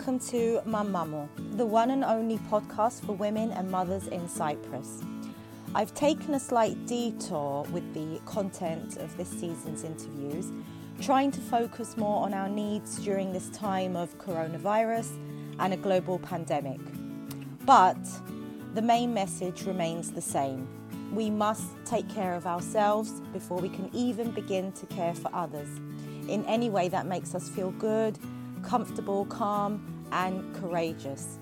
Welcome to Mamamo, the one and only podcast for women and mothers in Cyprus. I've taken a slight detour with the content of this season's interviews, trying to focus more on our needs during this time of coronavirus and a global pandemic. But the main message remains the same. We must take care of ourselves before we can even begin to care for others in any way that makes us feel good, comfortable, calm, and courageous.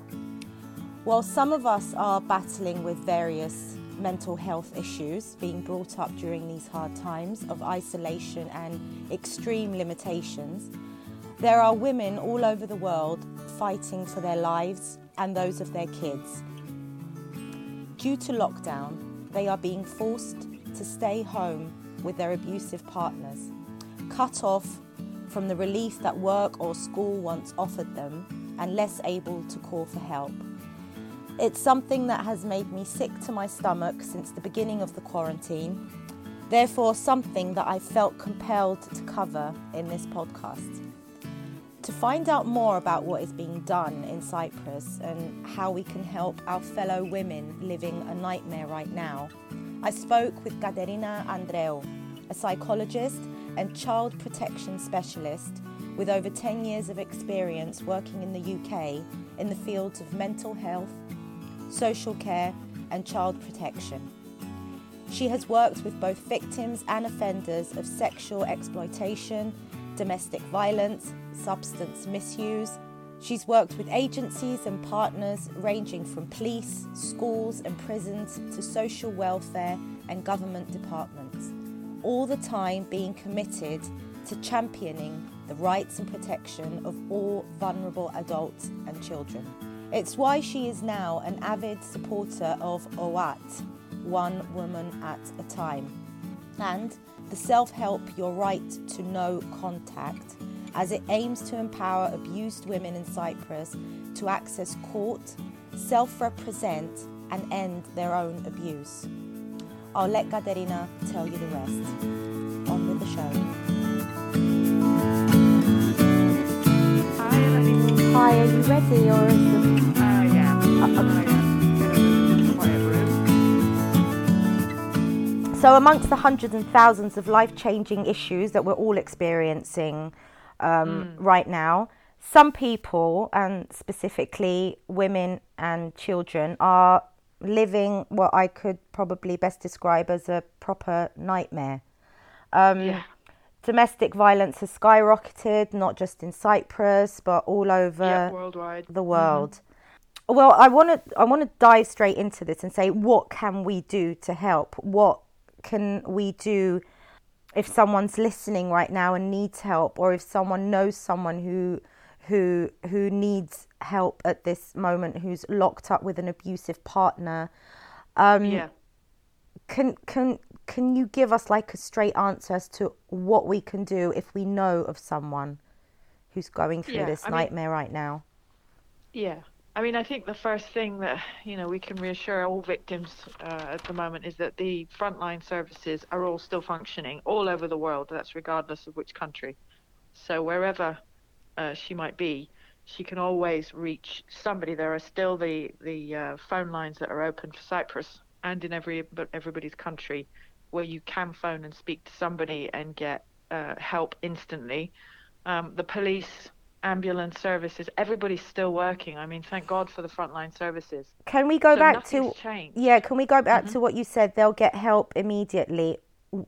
While some of us are battling with various mental health issues being brought up during these hard times of isolation and extreme limitations, there are women all over the world fighting for their lives and those of their kids. Due to lockdown, they are being forced to stay home with their abusive partners, cut off from the relief that work or school once offered them, and less able to call for help. It's something that has made me sick to my stomach since the beginning of the quarantine, therefore, something that I felt compelled to cover in this podcast. To find out more about what is being done in Cyprus and how we can help our fellow women living a nightmare right now, I spoke with Katerina Andreou, a psychologist and child protection specialist with over 10 years of experience working in the UK in the fields of mental health, social care, and child protection. She has worked with both victims and offenders of sexual exploitation, domestic violence, substance misuse. She's worked with agencies and partners ranging from police, schools, and prisons to social welfare and government departments, all the time being committed to championing the rights and protection of all vulnerable adults and children. It's why she is now an avid supporter of OAT, One Woman at a Time, and the self help Your Right to Know contact, as it aims to empower abused women in Cyprus to access court, self represent, and end their own abuse. I'll let Katerina tell you the rest. On with the show. Hi, are you ready or is the... Uh, yeah. Uh, I am. Get a quiet room. So, amongst the hundreds and thousands of life changing issues that we're all experiencing um, right now, some people, and specifically women and children, are living what I could probably best describe as a proper nightmare. Um, Yeah. Domestic violence has skyrocketed, not just in Cyprus, but all over yeah, worldwide. the world. Well, I want to I want to dive straight into this and say what can we do to help? What can we do if someone's listening right now and needs help or if someone knows someone who who who needs help at this moment who's locked up with an abusive partner um Yeah. can can can you give us like a straight answer as to what we can do if we know of someone who's going through Yeah, this I mean- nightmare right now Yeah. I mean, I think the first thing that, you know, we can reassure all victims uh, at the moment is that the frontline services are all still functioning all over the world. That's regardless of which country. So wherever uh, she might be, she can always reach somebody. There are still the, the uh, phone lines that are open for Cyprus and in every but everybody's country where you can phone and speak to somebody and get uh, help instantly. Um, the police, ambulance services, everybody's still working. I mean, thank God for the frontline services. Can we go So back to changed. yeah? Can we go back to what you said? They'll get help immediately.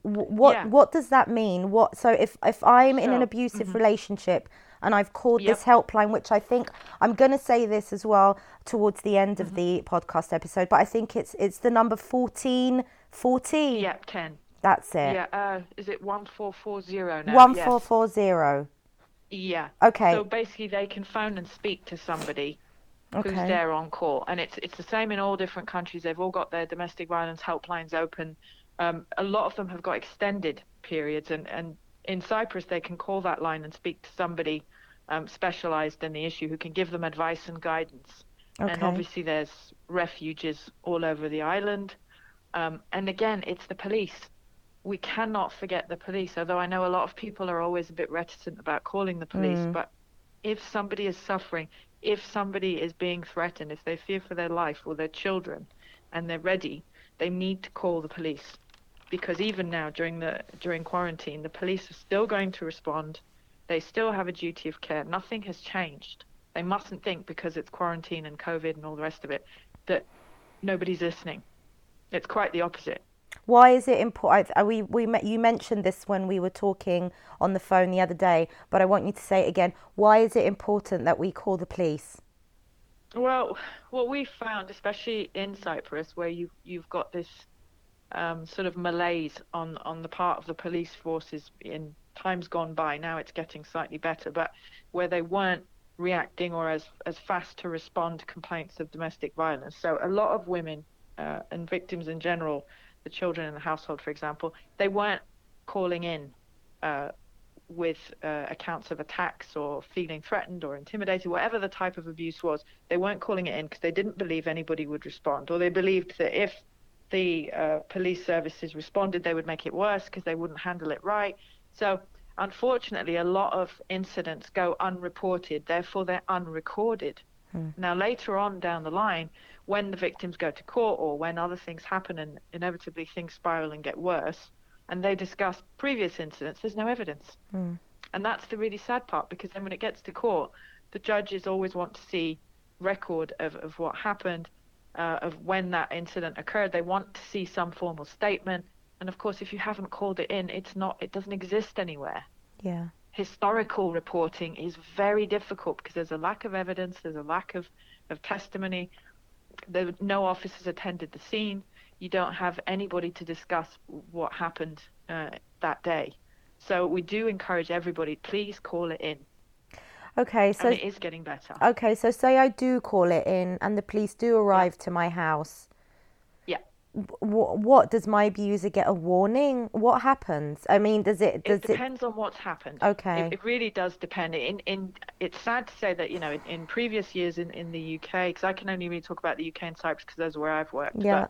What Yeah. what does that mean? What so if if I'm in an abusive relationship and I've called this helpline, which I think I'm going to say this as well towards the end of the podcast episode, but I think it's it's the number 14 14. Yeah, 10. That's it. Yeah, uh, is it 1440 now? One Yes. four four zero. Yeah. Okay. So basically, they can phone and speak to somebody who's there on call, and it's it's the same in all different countries. They've all got their domestic violence helplines open. Um, a lot of them have got extended periods, and and in Cyprus they can call that line and speak to somebody um, specialised in the issue who can give them advice and guidance. Okay. And obviously, there's refuges all over the island. Um, and again, it's the police. We cannot forget the police. Although I know a lot of people are always a bit reticent about calling the police, Mm. but if somebody is suffering, if somebody is being threatened, if they fear for their life or their children, and they're ready, they need to call the police because even now during the during quarantine, the police are still going to respond. They still have a duty of care. Nothing has changed. They mustn't think because it's quarantine and COVID and all the rest of it that nobody's listening. It's quite the opposite. Why is it important? We we you mentioned this when we were talking on the phone the other day, but I want you to say it again. Why is it important that we call the police? Well, what we found, especially in Cyprus, where you you've got this um, sort of malaise on on the part of the police forces in times gone by. Now it's getting slightly better, but where they weren't reacting or as as fast to respond to complaints of domestic violence. So a lot of women uh, and victims in general, the children in the household, for example, they weren't calling in. Uh, with uh, accounts of attacks or feeling threatened or intimidated, whatever the type of abuse was, they weren't calling it in because they didn't believe anybody would respond, or they believed that if the uh, police services responded, they would make it worse because they wouldn't handle it right. So, unfortunately, a lot of incidents go unreported, therefore, they're unrecorded. Hmm. Now, later on down the line, when the victims go to court or when other things happen and inevitably things spiral and get worse, and they discuss previous incidents, there's no evidence. Hmm. And that's the really sad part because then when it gets to court, the judges always want to see record of, of what happened uh, of when that incident occurred. They want to see some formal statement. And of course, if you haven't called it in, it's not. It doesn't exist anywhere. Yeah. Historical reporting is very difficult because there's a lack of evidence. There's a lack of of testimony. There, no officers attended the scene. You don't have anybody to discuss what happened uh, that day. So we do encourage everybody, please call it in. Okay, so and it is getting better. Okay, so say I do call it in, and the police do arrive yeah. to my house. What, what does my abuser get a warning? What happens? I mean, does it? Does it depends it... on what's happened. Okay. It, it, really does depend. In in it's sad to say that you know in, in previous years in in the UK, because I can only really talk about the UK and Cyprus because those are where I've worked. Yeah.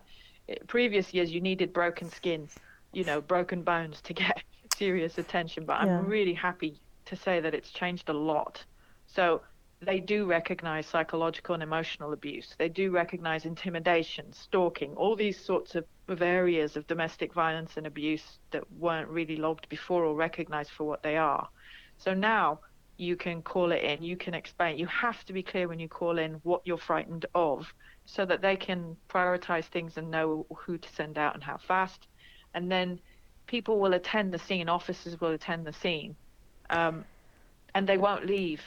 But eh, previous years, you needed broken skin, you know, broken bones to get serious attention. But I'm yeah. really happy to say that it's changed a lot. So they do recognize psychological and emotional abuse. They do recognize intimidation, stalking, all these sorts of, of areas of domestic violence and abuse that weren't really logged before or recognized for what they are. So now you can call it in, you can explain. You have to be clear when you call in what you're frightened of so that they can prioritize things and know who to send out and how fast. And then people will attend the scene, officers will attend the scene, um, and they won't leave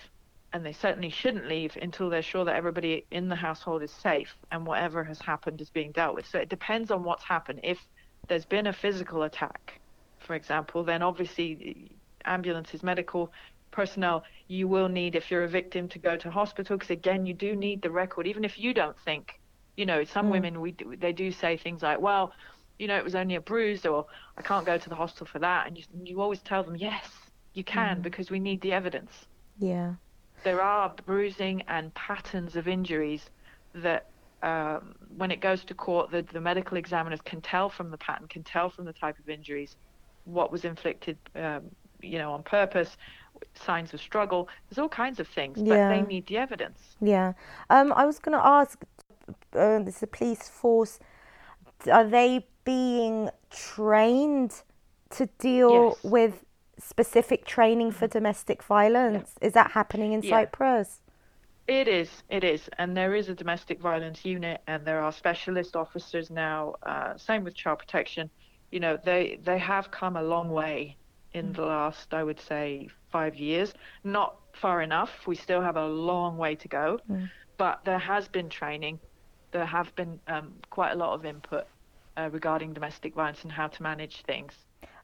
and they certainly shouldn't leave until they're sure that everybody in the household is safe and whatever has happened is being dealt with. So it depends on what's happened. If there's been a physical attack, for example, then obviously ambulances, medical personnel, you will need, if you're a victim, to go to hospital because again, you do need the record, even if you don't think. You know, some mm. women we do, they do say things like, "Well, you know, it was only a bruise," or "I can't go to the hospital for that," and you you always tell them, "Yes, you can," mm. because we need the evidence. Yeah there are bruising and patterns of injuries that um, when it goes to court, the, the medical examiners can tell from the pattern, can tell from the type of injuries what was inflicted, um, you know, on purpose, signs of struggle. There's all kinds of things, but they need the evidence. Yeah. Um, I was going to ask, uh, this the police force, are they being trained to deal yes. with specific training for domestic violence? Yeah. Is that happening in yeah. Cyprus? It is, it is, and there is a domestic violence unit, and there are specialist officers now. Uh, same with child protection. You know, they they have come a long way in mm. the last, I would say, five years. Not far enough. We still have a long way to go, mm. but there has been training. There have been um, quite a lot of input uh, regarding domestic violence and how to manage things.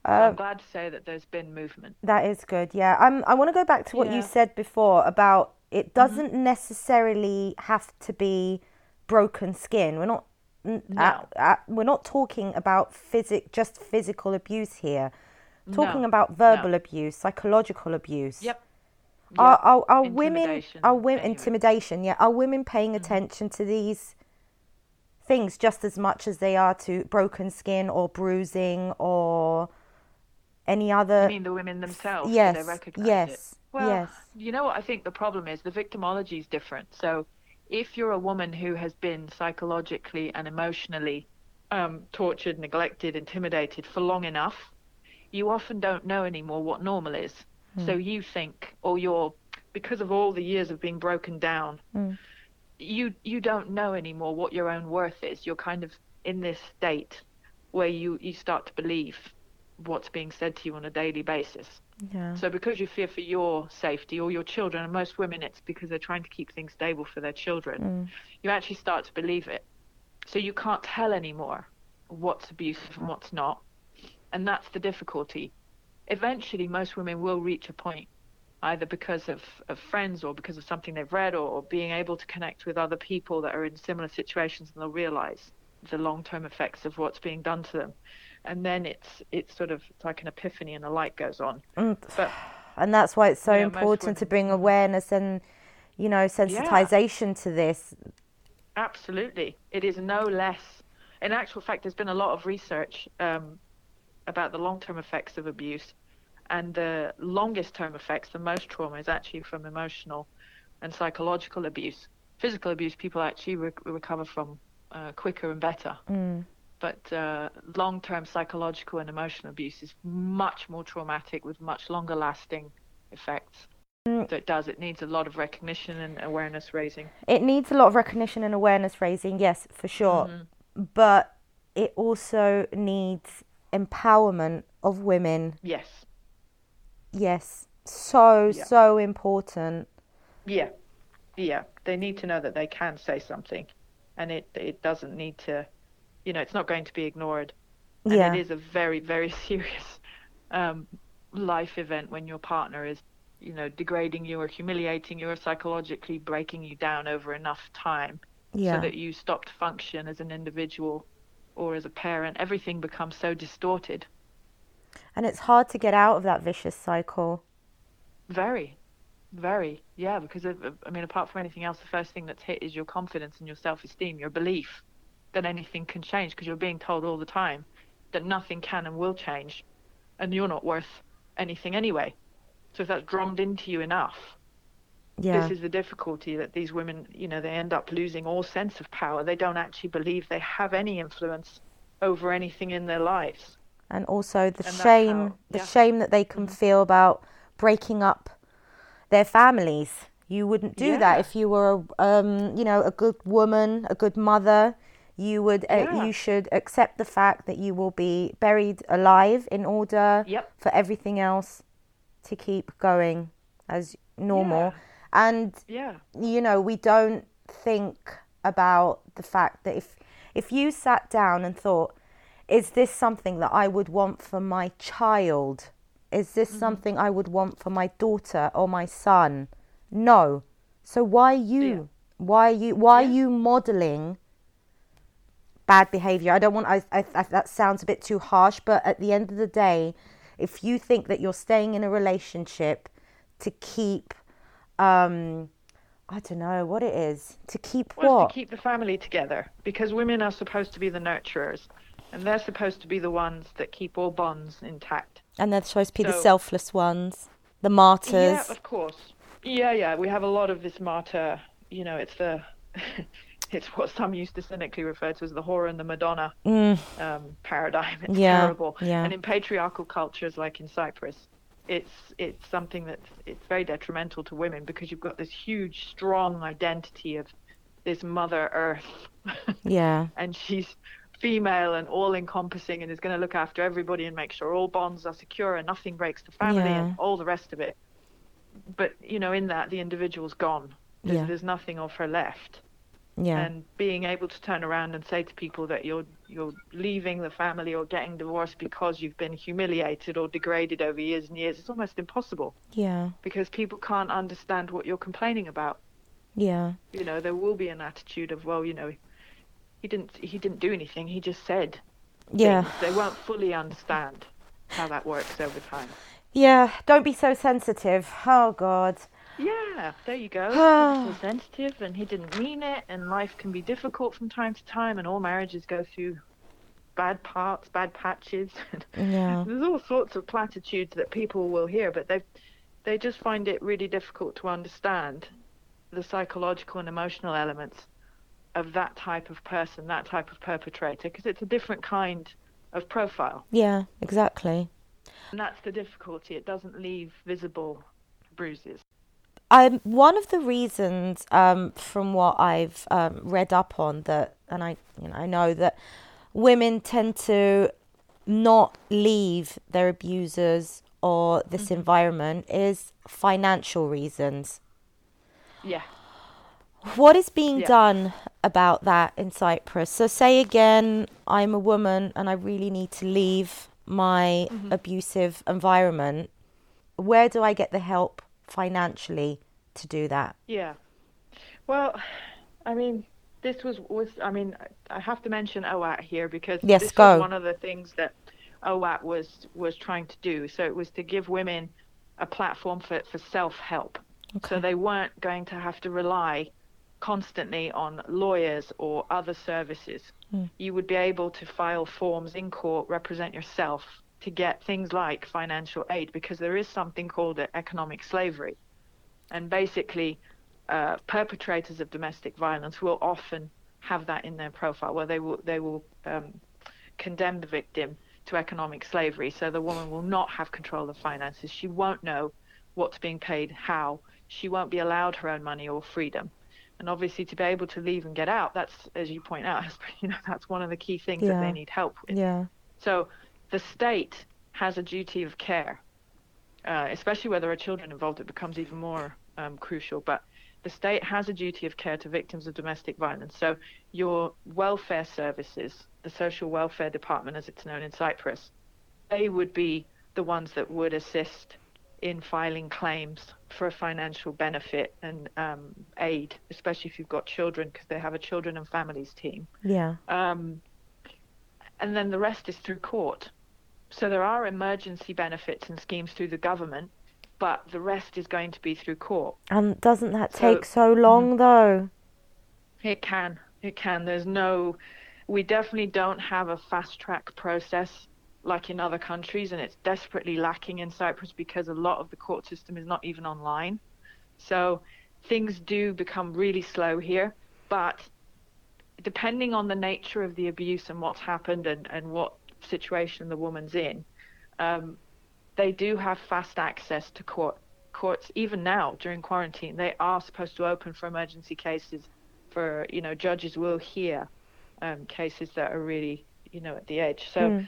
Uh, I'm glad to say that there's been movement. That is good. Yeah. Um, I want to go back to what yeah. you said before about it mm-hmm. doesn't mm-hmm. necessarily have to be broken skin. We're not. No. At, at, we're not talking about physic, just physical abuse here. Talking no. about verbal no. abuse, psychological abuse. Yep. Are, are, are women are women anyway. intimidation? Yeah, are women paying mm-hmm. attention to these things just as much as they are to broken skin or bruising or any other. I mean the women themselves? Yes. yes. It? Well, yes. you know what I think the problem is? The victimology is different. So if you're a woman who has been psychologically and emotionally um, tortured, neglected, intimidated for long enough, you often don't know anymore what normal is. So you think, or you're, because of all the years of being broken down, Mm. you you don't know anymore what your own worth is. You're kind of in this state where you you start to believe what's being said to you on a daily basis. Yeah. So because you fear for your safety or your children, and most women it's because they're trying to keep things stable for their children, Mm. you actually start to believe it. So you can't tell anymore what's abusive and what's not. And that's the difficulty. Eventually most women will reach a point either because of, of friends or because of something they've read or, or being able to connect with other people that are in similar situations and they'll realize the long term effects of what's being done to them. And then it's it's sort of it's like an epiphany and the light goes on. Mm. But And that's why it's so Yeah, most important to bring awareness and, you know, sensitization to this. Absolutely. It is no less. In actual fact, there's been a lot of research um, about the long term effects of abuse. And the longest term effects, the most trauma, is actually from emotional and psychological abuse. Physical abuse, people actually re- recover from uh, quicker and better. Mm. But uh, long term psychological and emotional abuse is much more traumatic with much longer lasting effects. Mm. So it does, it needs a lot of recognition and awareness raising. It needs a lot of recognition and awareness raising, yes, for sure. Mm-hmm. But it also needs empowerment of women. Yes. Yes. So, Yeah. so important. Yeah, yeah. They need to know that they can say something, and it it doesn't need to, you know, it's not going to be ignored. And Yeah. it is a very very serious um, life event when your partner is, you know, degrading you or humiliating you or psychologically breaking you down over enough time, Yeah. so that you stop to function as an individual or as a parent. Everything becomes so distorted. And it's hard to get out of that vicious cycle. Very, very, yeah. Because of, of- I mean, apart from anything else, the first thing that's hit is your confidence and your self-esteem, your belief that anything can change. Because you're being told all the time that nothing can and will change, and you're not worth anything anyway. So if that's drummed into you enough, Yeah. this is the difficulty that these women, you know, they end up losing all sense of power. They don't actually believe they have any influence over anything in their lives. and also the And shame how- the yeah. shame that they can feel about breaking up their families you wouldn't do that if you were a, um, you know a good woman a good mother you would uh, Yeah. you should accept the fact that you will be buried alive in order Yep. for everything else to keep going as normal Yeah. and Yeah. you know we don't think about the fact that if if you sat down and thought is this something that I would want for my child is this something I would want for my daughter or my son no so why you Yeah. why you why you modeling bad behavior I don't want I, I, I that sounds a bit too harsh but at the end of the day if you think that you're staying in a relationship to keep um I don't know what it is to keep Well, what to keep the family together because women are supposed to be the nurturers and they're supposed to be the ones that keep all bonds intact. and they're supposed to be the selfless ones the martyrs Yeah, of course. Yeah, yeah, we have a lot of this martyr, you know, it's the it's what some used to cynically refer to as the whore and the Madonna Mm, um, paradigm. It's Yeah, terrible. yeah. And in patriarchal cultures like in Cyprus, it's it's something that's it's very detrimental to women because you've got this huge, strong identity of this Mother Earth. yeah and she's female and all encompassing and is going to look after everybody and make sure all bonds are secure and nothing breaks the family Yeah. and all the rest of it. But, you know, in that, the individual's gone. There's, Yeah. there's nothing of her left. Yeah. And being able to turn around and say to people that you're you're leaving the family or getting divorced because you've been humiliated or degraded over years and years, it's almost impossible. Yeah. Because people can't understand what you're complaining about. Yeah. You know there will be an attitude of well you know he didn't he didn't do anything he just said. Yeah. things. they won't fully understand how that works over time. Yeah don't be so sensitive. Oh god yeah there you go so sensitive and he didn't mean it and life can be difficult from time to time and all marriages go through bad parts bad patches yeah there's all sorts of platitudes that people will hear but they've they just find it really difficult to understand the psychological and emotional elements of that type of person, that type of perpetrator, because it's a different kind of profile. Yeah, exactly. And that's the difficulty. It doesn't leave visible bruises. Um, one of the reasons, um, from what I've um, read up on, that, and I, you know, I know that women tend to not leave their abusers or this Mm-hmm. environment is financial reasons. Yeah. What is being Yeah. done about that in Cyprus? So, say again, I'm a woman and I really need to leave my Mm-hmm. abusive environment. Where do I get the help financially to do that? Yeah. Well, I mean, this was was I mean, I have to mention OAT here because Yes, this go. was one of the things that OAT was was trying to do. So it was to give women a platform for for self-help. So they weren't going to have to rely constantly on lawyers or other services. Hmm. You would be able to file forms in court, represent yourself to get things like financial aid because there is something called economic slavery. And basically, uh, perpetrators of domestic violence will often have that in their profile, where they will they will um, condemn the victim to economic slavery. So the woman will not have control of finances. She won't know what's being paid, how. She won't be allowed her own money or freedom. And obviously, to be able to leave and get out, that's as you point out, you know, that's one of the key things that they need help with. Yeah. So the state has a duty of care, uh, especially where there are children involved. It becomes even more um, crucial. But the state has a duty of care to victims of domestic violence. So your welfare services, the social welfare department, as it's known in Cyprus, they would be the ones that would assist in filing claims for a financial benefit and um, aid, especially if you've got children, because they have a children and families team Yeah. um, and then the rest is through court. So there are emergency benefits and schemes through the government, but the rest is going to be through court. And doesn't that So- take so long mm-hmm. though? It can, it can. There's no, we definitely don't have a fast track process like in other countries, and it's desperately lacking in Cyprus because a lot of the court system is not even online. So things do become really slow here, but depending on the nature of the abuse and what's happened and, and what situation the woman's in, um, they do have fast access to court. Courts, even now during quarantine, they are supposed to open for emergency cases. For you know, judges will hear um, cases that are really you know at the edge. So Mm.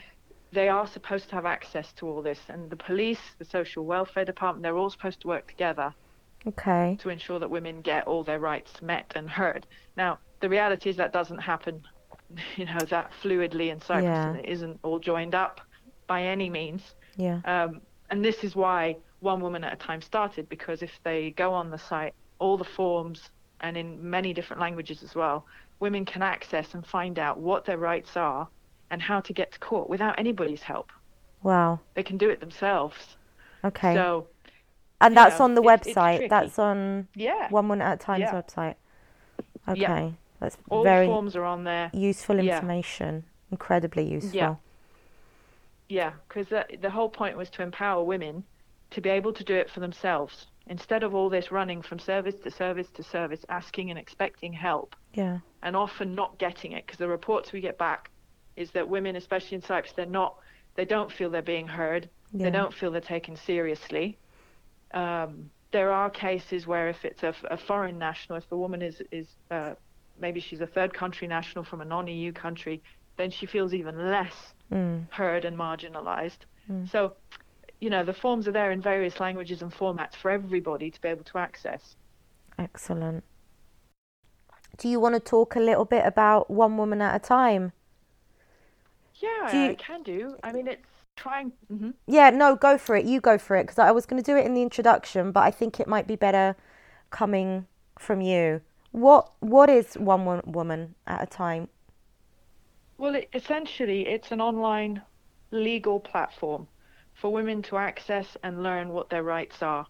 they are supposed to have access to all this, and the police, the social welfare department, they're all supposed to work together Okay. to ensure that women get all their rights met and heard. Now, the reality is that doesn't happen, you know, that fluidly in Cyprus, Yeah. and it isn't all joined up by any means. Yeah. Um, and this is why one woman at a time started, because if they go on the site, all the forms, and in many different languages as well, women can access and find out what their rights are and how to get to court without anybody's help. Wow. They can do it themselves. Okay. So, and that's know, on the it's- it's website. tricky. That's on yeah, One Woman at a Time's Yeah. website. Okay. Yeah. That's all very the forms are on there. useful Yeah. information. Incredibly useful. Yeah, because the, the whole point was to empower women to be able to do it for themselves instead of all this running from service to service to service, asking and expecting help, Yeah. and often not getting it. Because the reports we get back is that women, especially in Cyprus, they're not, they don't feel they're being heard. Yeah. They don't feel they're taken seriously. Um, there are cases where if it's a, a foreign national, if the woman is is uh, maybe she's a third country national from a non-EU country, then she feels even less Mm. heard and marginalized. Mm. So, you know, the forms are there in various languages and formats for everybody to be able to access. Excellent. Do you want to talk a little bit about One Woman at a Time? Yeah, Do you- I can do. I mean, it's trying. hmm Yeah, no, go for it. You go for it because I was going to do it in the introduction, but I think it might be better coming from you. What What is One Woman at a Time? Well, it, essentially, it's an online legal platform for women to access and learn what their rights are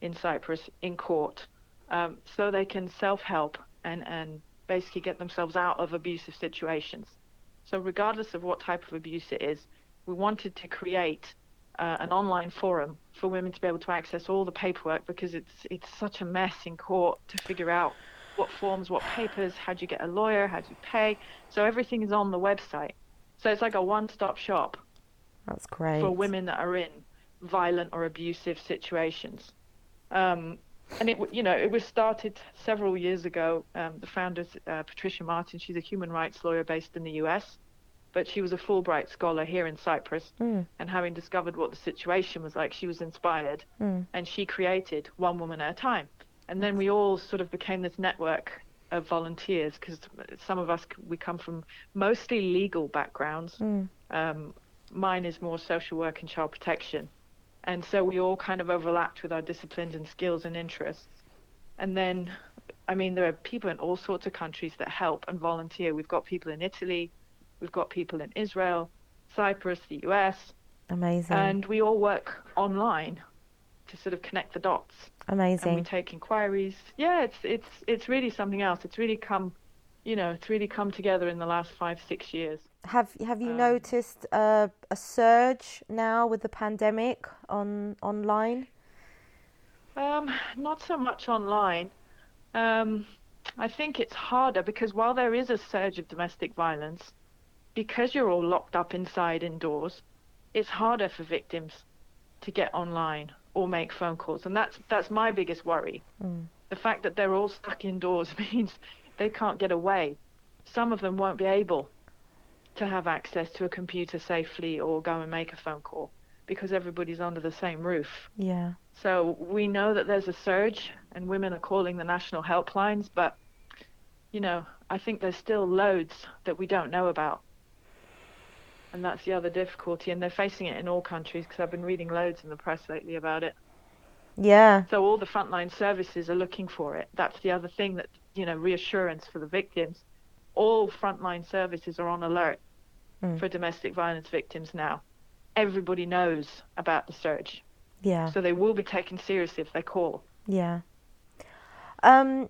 in Cyprus in court, um, so they can self-help and and basically get themselves out of abusive situations. So, regardless of what type of abuse it is, we wanted to create uh, an online forum for women to be able to access all the paperwork because it's it's such a mess in court to figure out what forms, what papers, how do you get a lawyer, how do you pay. So everything is on the website. So it's like a one-stop shop. That's great. For women that are in violent or abusive situations. Um, and it, you know, it was started several years ago. Um, the founder's uh, Patricia Martin. She's a human rights lawyer based in the U.S., but she was a Fulbright scholar here in Cyprus. Mm. And having discovered what the situation was like, she was inspired, mm. and she created one woman at a time. And then we all sort of became this network of volunteers because some of us we come from mostly legal backgrounds. Mm. Um, mine is more social work and child protection and so we all kind of overlapped with our disciplines and skills and interests. And then, I mean, there are people in all sorts of countries that help and volunteer. We've got people in Italy, we've got people in Israel, Cyprus, the US. Amazing. And we all work online to sort of connect the dots. Amazing. And we take inquiries. Yeah, it's it's it's really something else. It's really come, you know, it's really come together in the last five six years. Have Have you Um, noticed a, a surge now with the pandemic on online? Um, not so much online. Um, I think it's harder because while there is a surge of domestic violence, because you're all locked up inside indoors, it's harder for victims to get online or make phone calls, and that's that's my biggest worry. Mm. The fact that they're all stuck indoors means they can't get away. Some of them won't be able to have access to a computer safely or go and make a phone call because everybody's under the same roof. Yeah. So we know that there's a surge and women are calling the national helplines, but you know, I think there's still loads that we don't know about. And that's the other difficulty and they're facing it in all countries because I've been reading loads in the press lately about it. Yeah. So all the frontline services are looking for it. That's the other thing that, you know, reassurance for the victims. All frontline services are on alert Mm. for domestic violence victims now. Everybody knows about the surge. Yeah. So they will be taken seriously if they call. Yeah. Um,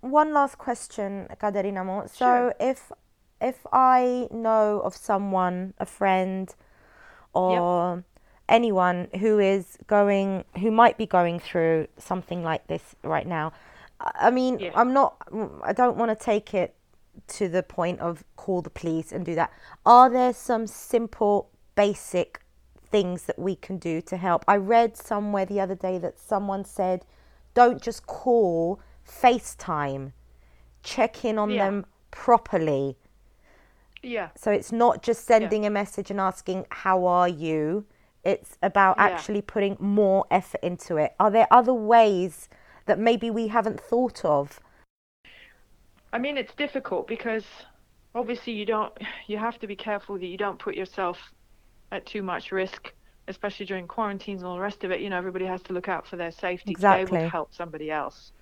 one last question, Katerina Mo. So Sure. if if I know of someone, a friend, or anyone who is going, who might be going through something like this right now, I I mean, Yeah. I'm not, I don't want to take it to the point of call the police and do that. Are there some simple, basic things that we can do to help? I read somewhere the other day that someone said, don't just call, FaceTime, check in on Yeah. them properly. Yeah. So it's not just sending a message and asking, How are you? It's about Yeah. actually putting more effort into it. Are there other ways that maybe we haven't thought of? I mean, it's difficult because obviously you don't, you have to be careful that you don't put yourself at too much risk, especially during quarantines and all the rest of it. You know, everybody has to look out for their safety to be able Exactly. to help somebody else.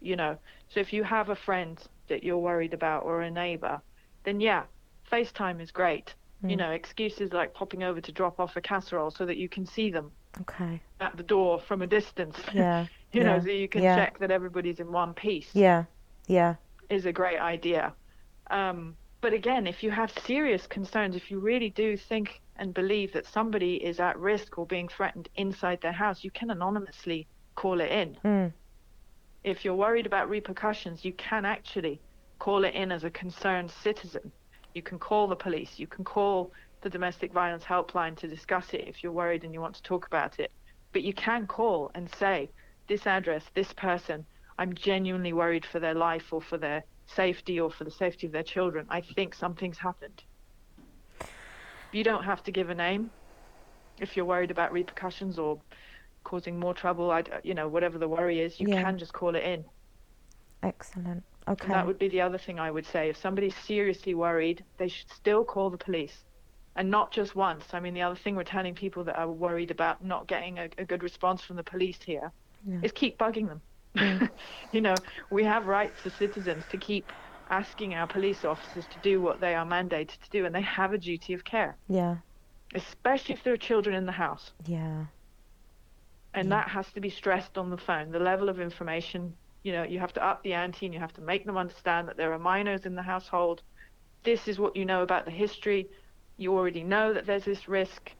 You know, so if you have a friend that you're worried about or a neighbor, then yeah, FaceTime is great. You Mm. know, excuses like popping over to drop off a casserole so that you can see them Okay. at the door from a distance. Yeah. you know, so you can yeah. check that everybody's in one piece. Yeah. Yeah. is a great idea. Um, but again, if you have serious concerns, if you really do think and believe that somebody is at risk or being threatened inside their house, you can anonymously call it in. Mm. If you're worried about repercussions, you can actually call it in as a concerned citizen. You can call the police, you can call the domestic violence helpline to discuss it if you're worried and you want to talk about it. But you can call and say, this address, this person, I'm genuinely worried for their life or for their safety or for the safety of their children. I think something's happened. You don't have to give a name if you're worried about repercussions or causing more trouble. I, you know, whatever the worry is, you Yeah. can just call it in. Excellent. Okay. And that would be the other thing I would say. If somebody's seriously worried, they should still call the police. And not just once. I mean, the other thing we're telling people that are worried about not getting a, a good response from the police here Yeah. is keep bugging them. Mm. you know, we have rights as citizens to keep asking our police officers to do what they are mandated to do, and they have a duty of care, yeah. especially if there are children in the house. Yeah. And Yeah. that has to be stressed on the phone. The level of information, you know, you have to up the ante and you have to make them understand that there are minors in the household. This is what you know about the history. You already know that there's this risk.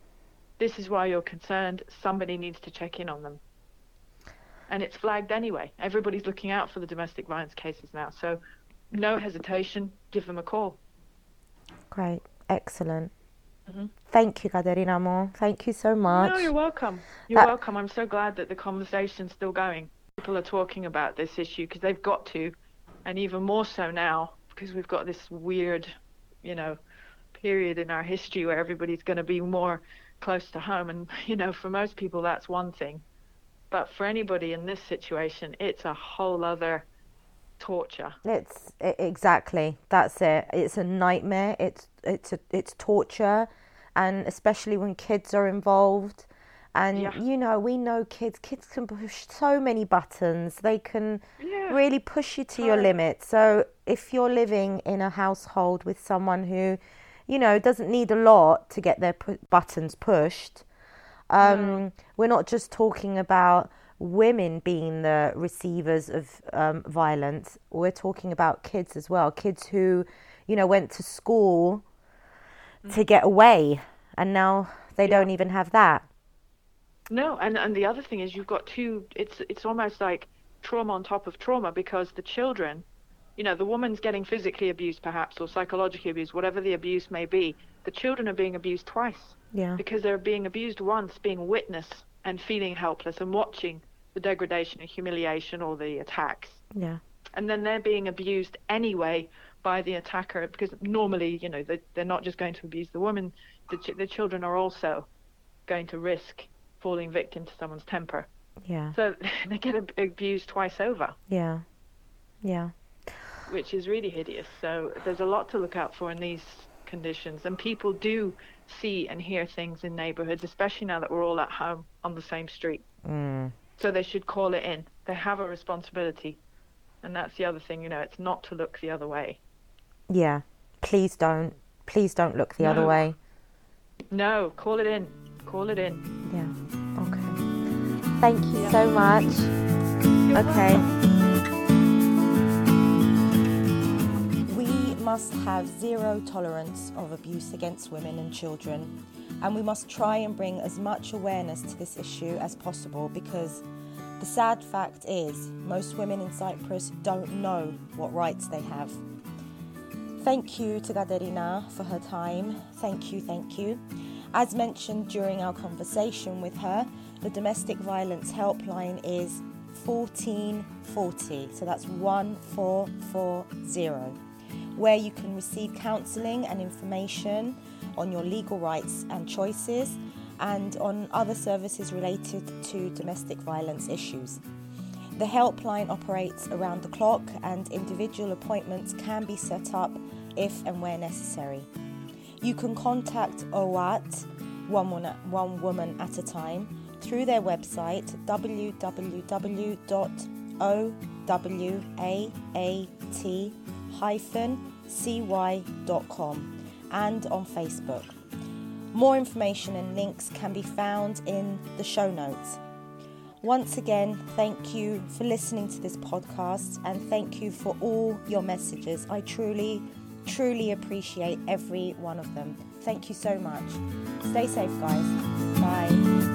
this is why you're concerned. Somebody needs to check in on them. And it's flagged anyway. Everybody's looking out for the domestic violence cases now. So no hesitation, give them a call. Great. Excellent. Mm-hmm. Thank you, Katerina Mo. Thank you so much. No, you're welcome. You're that... welcome. I'm so glad that the conversation's still going. People are talking about this issue because they've got to, and even more so now because we've got this weird, you know, period in our history where everybody's going to be more close to home. And, you know, for most people, that's one thing. But for anybody in this situation, it's a whole other torture. It's it, exactly that's it. It's a nightmare. It's it's a, it's torture, and especially when kids are involved. And yeah. you know, we know kids. Kids can push so many buttons. They can yeah. really push you to your limit. So if you're living in a household with someone who, you know, doesn't need a lot to get their pu- buttons pushed, um, we're not just talking about women being the receivers of um, violence. We're talking about kids as well. Kids who, you know, went to school mm-hmm. to get away, and now they yeah. don't even have that. No, and and the other thing is you've got two. It's it's almost like trauma on top of trauma because the children, you know, the woman's getting physically abused perhaps or psychologically abused, whatever the abuse may be. The children are being abused twice. Yeah. Because they're being abused once, being witness and feeling helpless and watching the degradation and humiliation or the attacks. Yeah. And then they're being abused anyway by the attacker because normally, you know, they, they're not just going to abuse the woman, the, ch- the children are also going to risk falling victim to someone's temper. Yeah. So they get ab- abused twice over. Yeah. Yeah. Which is really hideous. So there's a lot to look out for in these conditions. And people do see and hear things in neighborhoods, especially now that we're all at home on the same street. Mm. So they should call it in. They have a responsibility. And that's the other thing, you know, it's not to look the other way. Yeah. Please don't. Please don't look the no. other way. No, call it in. Call it in. Yeah. Okay. Thank you yeah. so much. You're okay. Welcome. We must have zero tolerance of abuse against women and children and we must try and bring as much awareness to this issue as possible because the sad fact is most women in Cyprus don't know what rights they have. Thank you to Katerina for her time. Thank you, thank you. As mentioned during our conversation with her, the domestic violence helpline is 1440, so that's 1440, where you can receive counselling and information on your legal rights and choices, and on other services related to domestic violence issues. The helpline operates around the clock, and individual appointments can be set up if and where necessary. You can contact OWAT, one woman, at a time, through their website www.owaat-cy.com and on Facebook. More information and links can be found in the show notes. Once again, thank you for listening to this podcast and thank you for all your messages. I truly, truly appreciate every one of them. Thank you so much. Stay safe, guys. Bye.